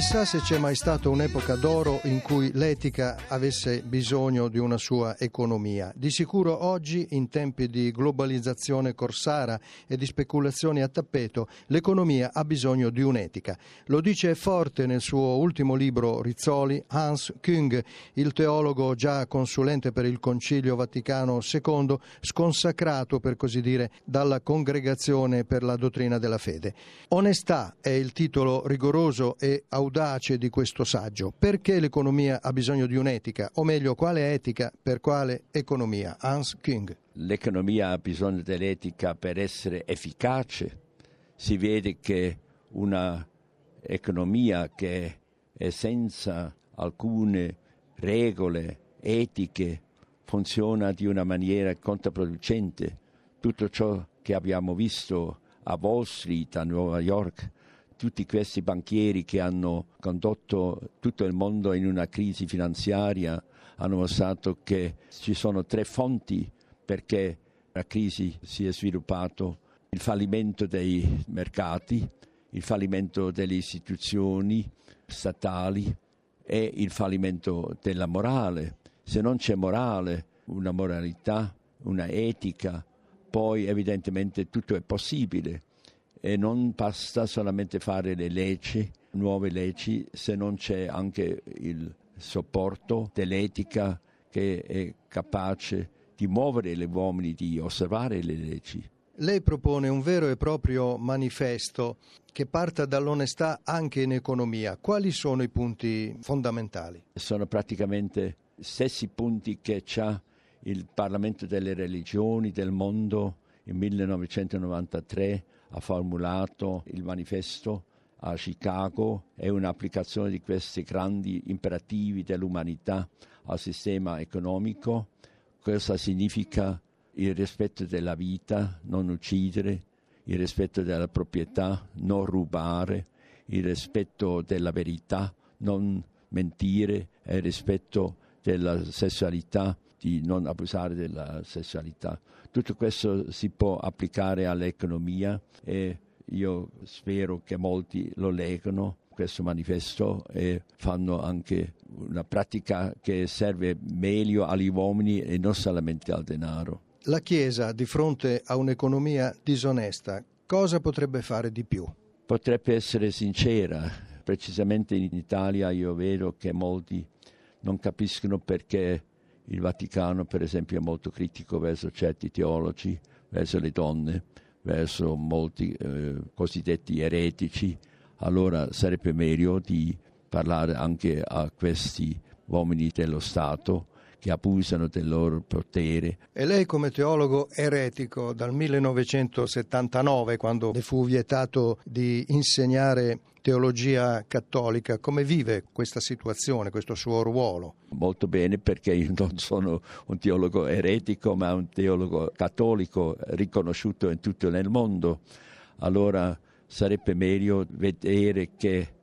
Chissà se c'è mai stata un'epoca d'oro in cui l'etica avesse bisogno di una sua economia. Di sicuro oggi, in tempi di globalizzazione corsara e di speculazioni a tappeto, l'economia ha bisogno di un'etica. Lo dice forte nel suo ultimo libro Rizzoli Hans Küng, il teologo già consulente per il Concilio Vaticano II, sconsacrato per così dire dalla Congregazione per la dottrina della fede. Onestà è il titolo rigoroso e audace di questo saggio. Perché l'economia ha bisogno di un'etica? O meglio, quale etica per quale economia? Hans King. L'economia ha bisogno dell'etica per essere efficace. Si vede che una economia che è senza alcune regole etiche funziona di una maniera controproducente. Tutto ciò che abbiamo visto a Wall Street, a New York, tutti questi banchieri che hanno condotto tutto il mondo in una crisi finanziaria hanno mostrato che ci sono tre fonti perché la crisi si è sviluppata. Il fallimento dei mercati, il fallimento delle istituzioni statali e il fallimento della morale. Se non c'è morale, una moralità, una etica, poi evidentemente tutto è possibile e non basta solamente fare le leggi, nuove leggi, se non c'è anche il supporto dell'etica che è capace di muovere gli uomini, di osservare le leggi. Lei propone un vero e proprio manifesto che parta dall'onestà anche in economia. Quali sono i punti fondamentali? Sono praticamente stessi punti che ha il Parlamento delle religioni del mondo in 1993 ha formulato il manifesto a Chicago è un'applicazione di questi grandi imperativi dell'umanità al sistema economico. Cosa significa il rispetto della vita, non uccidere, il rispetto della proprietà, non rubare, il rispetto della verità, non mentire, il rispetto della sessualità, di non abusare della sessualità. Tutto questo si può applicare all'economia e io spero che molti lo leggano questo manifesto e fanno anche una pratica che serve meglio agli uomini e non solamente al denaro. La Chiesa, di fronte a un'economia disonesta, cosa potrebbe fare di più? Potrebbe essere sincera. Precisamente in Italia io vedo che molti non capiscono perché il Vaticano, per esempio, è molto critico verso certi teologi, verso le donne, verso molti eh, cosiddetti eretici. Allora sarebbe meglio di parlare anche a questi uomini dello Stato che abusano del loro potere. E lei come teologo eretico dal 1979, quando le fu vietato di insegnare teologia cattolica, come vive questa situazione, questo suo ruolo? Molto bene perché io non sono un teologo eretico ma un teologo cattolico riconosciuto in tutto il mondo. Allora sarebbe meglio vedere che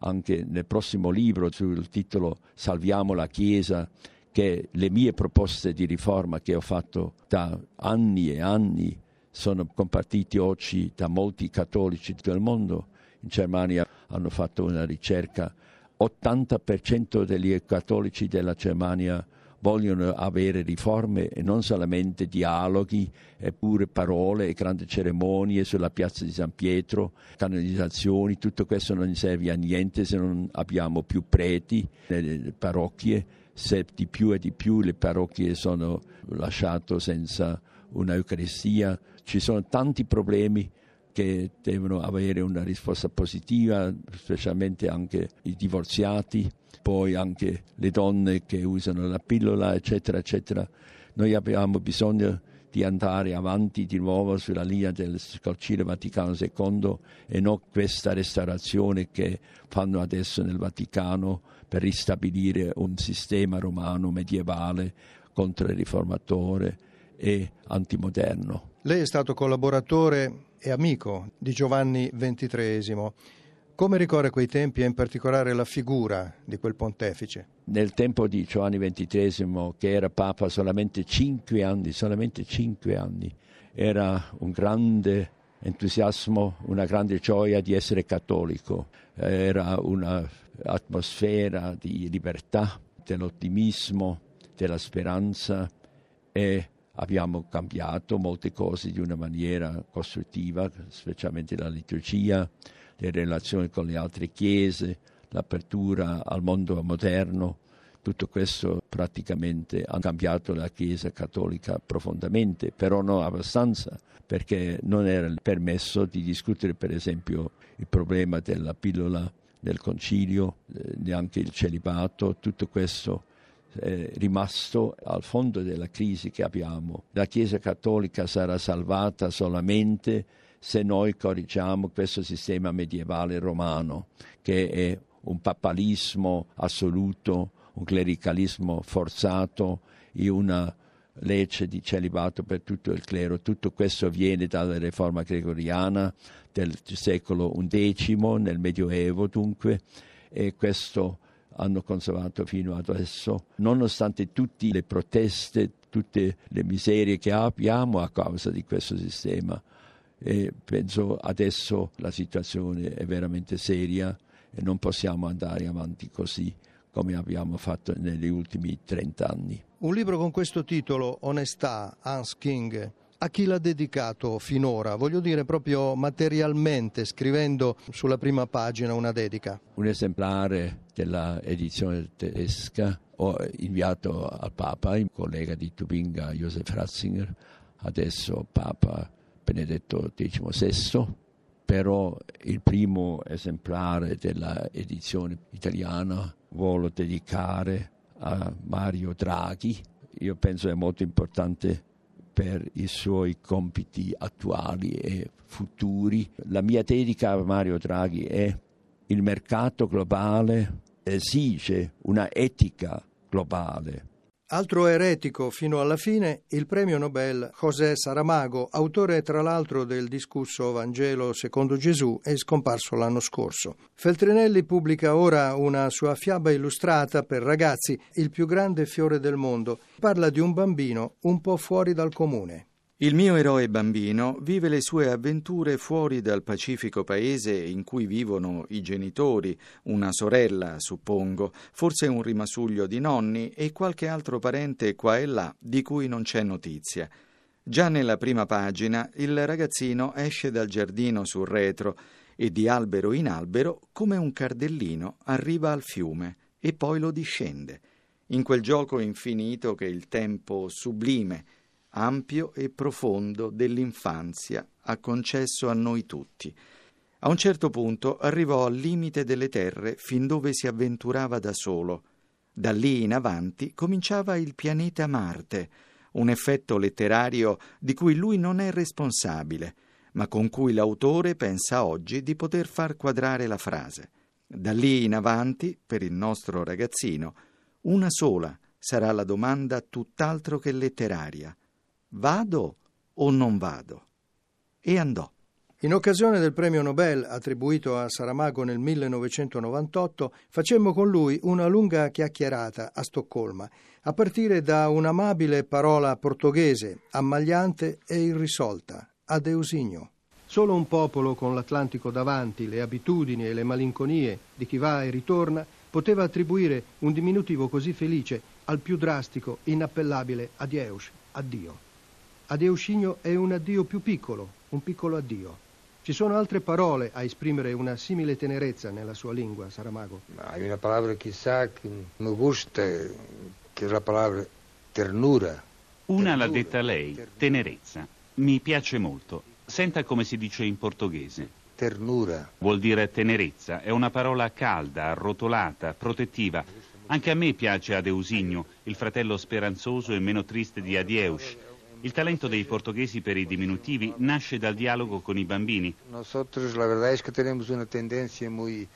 anche nel prossimo libro sul titolo Salviamo la Chiesa che le mie proposte di riforma che ho fatto da anni e anni sono compartite oggi da molti cattolici del mondo. In Germania hanno fatto una ricerca, 80% degli cattolici della Germania vogliono avere riforme e non solamente dialoghi, eppure parole e grandi cerimonie sulla piazza di San Pietro, canonizzazioni, tutto questo non serve a niente se non abbiamo più preti nelle parrocchie se di più e di più le parrocchie sono lasciate senza una Eucaristia. Ci sono tanti problemi che devono avere una risposta positiva, specialmente anche i divorziati, poi anche le donne che usano la pillola, eccetera, eccetera. Noi abbiamo bisogno di andare avanti di nuovo sulla linea del Concilio Vaticano II e non questa restaurazione che fanno adesso nel Vaticano per ristabilire un sistema romano medievale contro il riformatore e antimoderno. Lei è stato collaboratore e amico di Giovanni XXIII. Come ricorda quei tempi e in particolare la figura di quel pontefice? Nel tempo di Giovanni XXIII, che era Papa solamente cinque anni, solamente cinque anni, era un grande entusiasmo, una grande gioia di essere cattolico, era un'atmosfera di libertà, dell'ottimismo, della speranza e abbiamo cambiato molte cose di una maniera costruttiva, specialmente la liturgia, le relazioni con le altre chiese, l'apertura al mondo moderno, tutto questo praticamente ha cambiato la Chiesa cattolica profondamente, però non abbastanza, perché non era permesso di discutere per esempio il problema della pillola del concilio, eh, neanche il celibato, tutto questo è rimasto al fondo della crisi che abbiamo. La Chiesa cattolica sarà salvata solamente se noi correggiamo questo sistema medievale romano, che è un papalismo assoluto, un clericalismo forzato e una legge di celibato per tutto il clero. Tutto questo viene dalla riforma gregoriana del secolo XI, nel Medioevo dunque, e questo hanno conservato fino ad adesso, nonostante tutte le proteste, tutte le miserie che abbiamo a causa di questo sistema e penso adesso la situazione è veramente seria e non possiamo andare avanti così come abbiamo fatto negli ultimi 30 anni. Un libro con questo titolo, Onestà, Hans King, a chi l'ha dedicato finora? Voglio dire proprio materialmente, scrivendo sulla prima pagina una dedica. Un esemplare dell'edizione tedesca ho inviato al Papa, il collega di Tubinga, Josef Ratzinger, adesso Papa Benedetto XVI, però il primo esemplare dell'edizione italiana vuole dedicare a Mario Draghi. Io penso è molto importante per i suoi compiti attuali e futuri. La mia dedica a Mario Draghi è il mercato globale esige una etica globale Altro eretico fino alla fine, il premio Nobel José Saramago, autore tra l'altro del discusso Vangelo secondo Gesù, è scomparso l'anno scorso. Feltrinelli pubblica ora una sua fiaba illustrata per ragazzi, Il più grande fiore del mondo. Parla di un bambino un po' fuori dal comune. Il mio eroe bambino vive le sue avventure fuori dal pacifico paese in cui vivono i genitori, una sorella, suppongo, forse un rimasuglio di nonni e qualche altro parente qua e là di cui non c'è notizia. Già nella prima pagina il ragazzino esce dal giardino sul retro e di albero in albero, come un cardellino, arriva al fiume e poi lo discende. In quel gioco infinito che il tempo sublime ampio e profondo dell'infanzia ha concesso a noi tutti. A un certo punto arrivò al limite delle terre fin dove si avventurava da solo. Da lì in avanti cominciava il pianeta Marte, un effetto letterario di cui lui non è responsabile, ma con cui l'autore pensa oggi di poter far quadrare la frase. Da lì in avanti, per il nostro ragazzino, una sola sarà la domanda tutt'altro che letteraria vado o non vado? E andò. In occasione del premio Nobel attribuito a Saramago nel 1998, facemmo con lui una lunga chiacchierata a Stoccolma, a partire da un'amabile parola portoghese, ammagliante e irrisolta, adeusigno. Solo un popolo con l'Atlantico davanti, le abitudini e le malinconie di chi va e ritorna, poteva attribuire un diminutivo così felice al più drastico, inappellabile adieus, addio. Adeuscigno è un addio più piccolo, un piccolo addio. Ci sono altre parole a esprimere una simile tenerezza nella sua lingua, Saramago. Hai una parola chissà che mi gusta, che è la parola ternura. Una l'ha detta lei, tenerezza. Mi piace molto. Senta come si dice in portoghese. Ternura. Vuol dire tenerezza. È una parola calda, arrotolata, protettiva. Anche a me piace Adeusigno, il fratello speranzoso e meno triste di Adieus. Il talento dei portoghesi per i diminutivi nasce dal dialogo con i bambini. Nosotros la verdad es que tenemos una tendencia muy,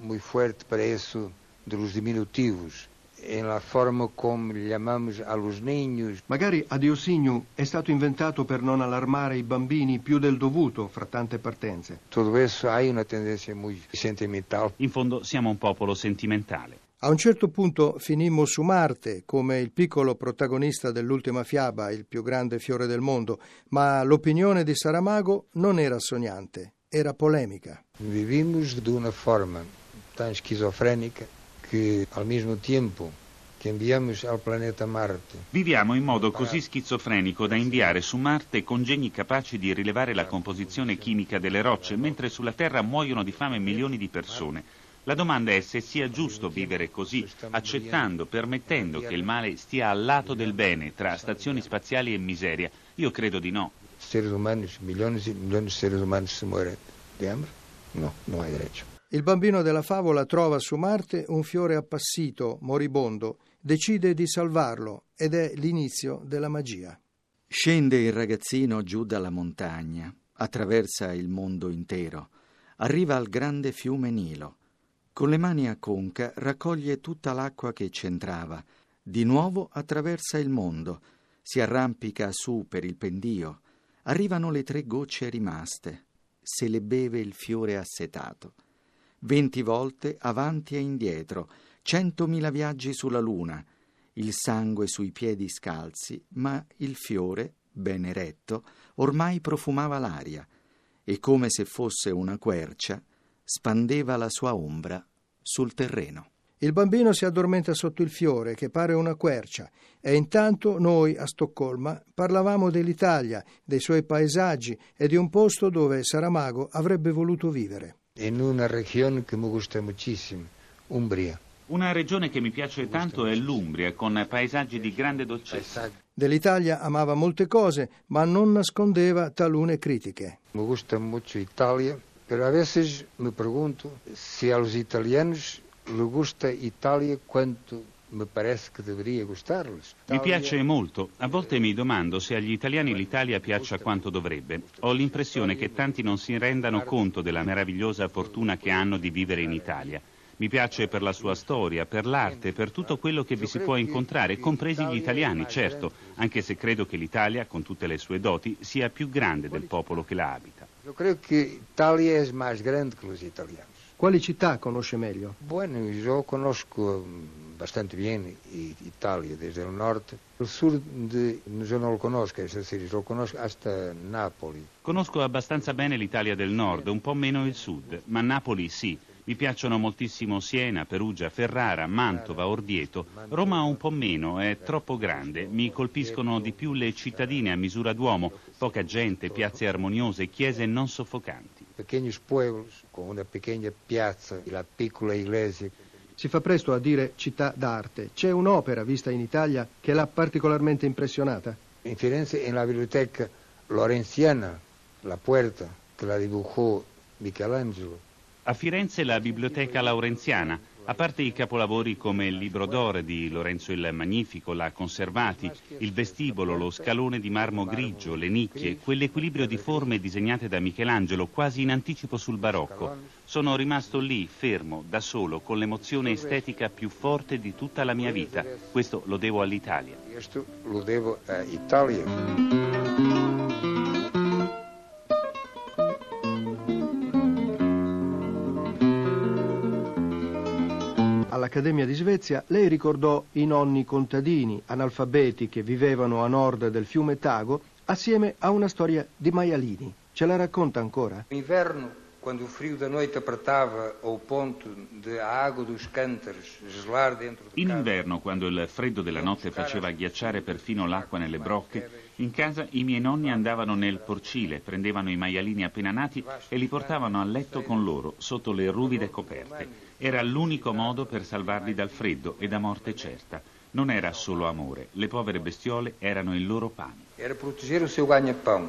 muy fuerte para eso de los diminutivos. nella forma come li chiamiamo allos niños. Magari Adeusignu è stato inventato per non allarmare i bambini più del dovuto fra tante partenze. Tutto questo ha una tendenza molto sentimentale. In fondo siamo un popolo sentimentale. A un certo punto finimmo su Marte come il piccolo protagonista dell'ultima fiaba, il più grande fiore del mondo, ma l'opinione di Saramago non era sognante, era polemica. Vivimos di una forma tan schizofrenica che al mismo tempo che inviamos al pianeta Marte Viviamo in modo così schizofrenico da inviare su Marte congegni capaci di rilevare la composizione chimica delle rocce, mentre sulla Terra muoiono di fame milioni di persone. La domanda è se sia giusto vivere così, accettando, permettendo che il male stia al lato del bene, tra stazioni spaziali e miseria. Io credo di no. seres humanos, millones y millones de seres humanos se mueren de hambre. No, no hay derecho. Il bambino della favola trova su Marte un fiore appassito, moribondo, decide di salvarlo ed è l'inizio della magia. Scende il ragazzino giù dalla montagna, attraversa il mondo intero, arriva al grande fiume Nilo. Con le mani a conca raccoglie tutta l'acqua che c'entrava. Di nuovo attraversa il mondo, si arrampica su per il pendio. Arrivano le tre gocce rimaste. Se le beve il fiore assetato. Venti volte avanti e indietro, centomila viaggi sulla luna, il sangue sui piedi scalzi, ma il fiore, ben eretto, ormai profumava l'aria e come se fosse una quercia, spandeva la sua ombra sul terreno. Il bambino si addormenta sotto il fiore che pare una quercia e intanto noi a Stoccolma parlavamo dell'Italia, dei suoi paesaggi e di un posto dove Saramago avrebbe voluto vivere. In una regione che mi gusta moltissimo, Umbria. Una regione che mi piace tanto è l'Umbria, con paesaggi di grande dolcezza. Dell'Italia amava molte cose, ma non nascondeva talune critiche. Me gusta mucho Italia, pero a veces me pregunto si a los italianos le gusta Italia quanto me parece que debería gustarles. Mi piace molto. A volte mi domando se agli italiani l'Italia piaccia quanto dovrebbe. Ho l'impressione che tanti non si rendano conto della meravigliosa fortuna che hanno di vivere in Italia. Mi piace per la sua storia, per l'arte, per tutto quello che vi si può incontrare, compresi gli italiani, certo, anche se credo che l'Italia, con tutte le sue doti, sia più grande del popolo che la abita. Yo creo que Italia es más grande que los italianos. Quali città conosce meglio? Bueno, yo conozco mm, bastante bien I- Italia desde el norte. El sur de, yo no lo conozco, es decir, lo conozco hasta Nápoles. Conosco abbastanza bene l'Italia del nord, un po' meno il sud, ma Napoli sì. Mi piacciono moltissimo Siena, Perugia, Ferrara, Mantova, Orvieto. Roma un po' meno, è troppo grande. Mi colpiscono di più le cittadine a misura d'uomo, poca gente, piazze armoniose, chiese non soffocanti. Pequeños pueblos con una pequeña piazza la piccola iglesia. Si fa presto a dire città d'arte. C'è un'opera vista in Italia che l'ha particolarmente impressionata? En Firenze, en la biblioteca lorenziana, la puerta que la dibujó Michelangelo. A Firenze la Biblioteca Laurenziana, a parte i capolavori come il Libro d'Oro di Lorenzo il Magnifico, l'ha conservati, il vestibolo, lo scalone di marmo grigio, le nicchie, quell'equilibrio di forme disegnate da Michelangelo quasi in anticipo sul barocco. Sono rimasto lì, fermo, da solo, con l'emozione estetica più forte di tutta la mia vita. Questo lo devo all'Italia. Esto lo debo a Italia. All'Accademia di Svezia lei ricordò i nonni contadini analfabeti che vivevano a nord del fiume Tago assieme a una storia di maialini. Ce la racconta ancora? Inverno, quando o frio da noite apertava ao ponto de a água dos cântaros gelar dentro de In inverno, quando il freddo della notte faceva ghiacciare perfino l'acqua nelle brocche, in casa i miei nonni andavano nel porcile, prendevano i maialini appena nati e li portavano a letto con loro, sotto le ruvide coperte. Era l'unico modo per salvarli dal freddo e da morte certa. Non era solo amore, le povere bestiole erano il loro pane. era proteger o seu ganha-pão.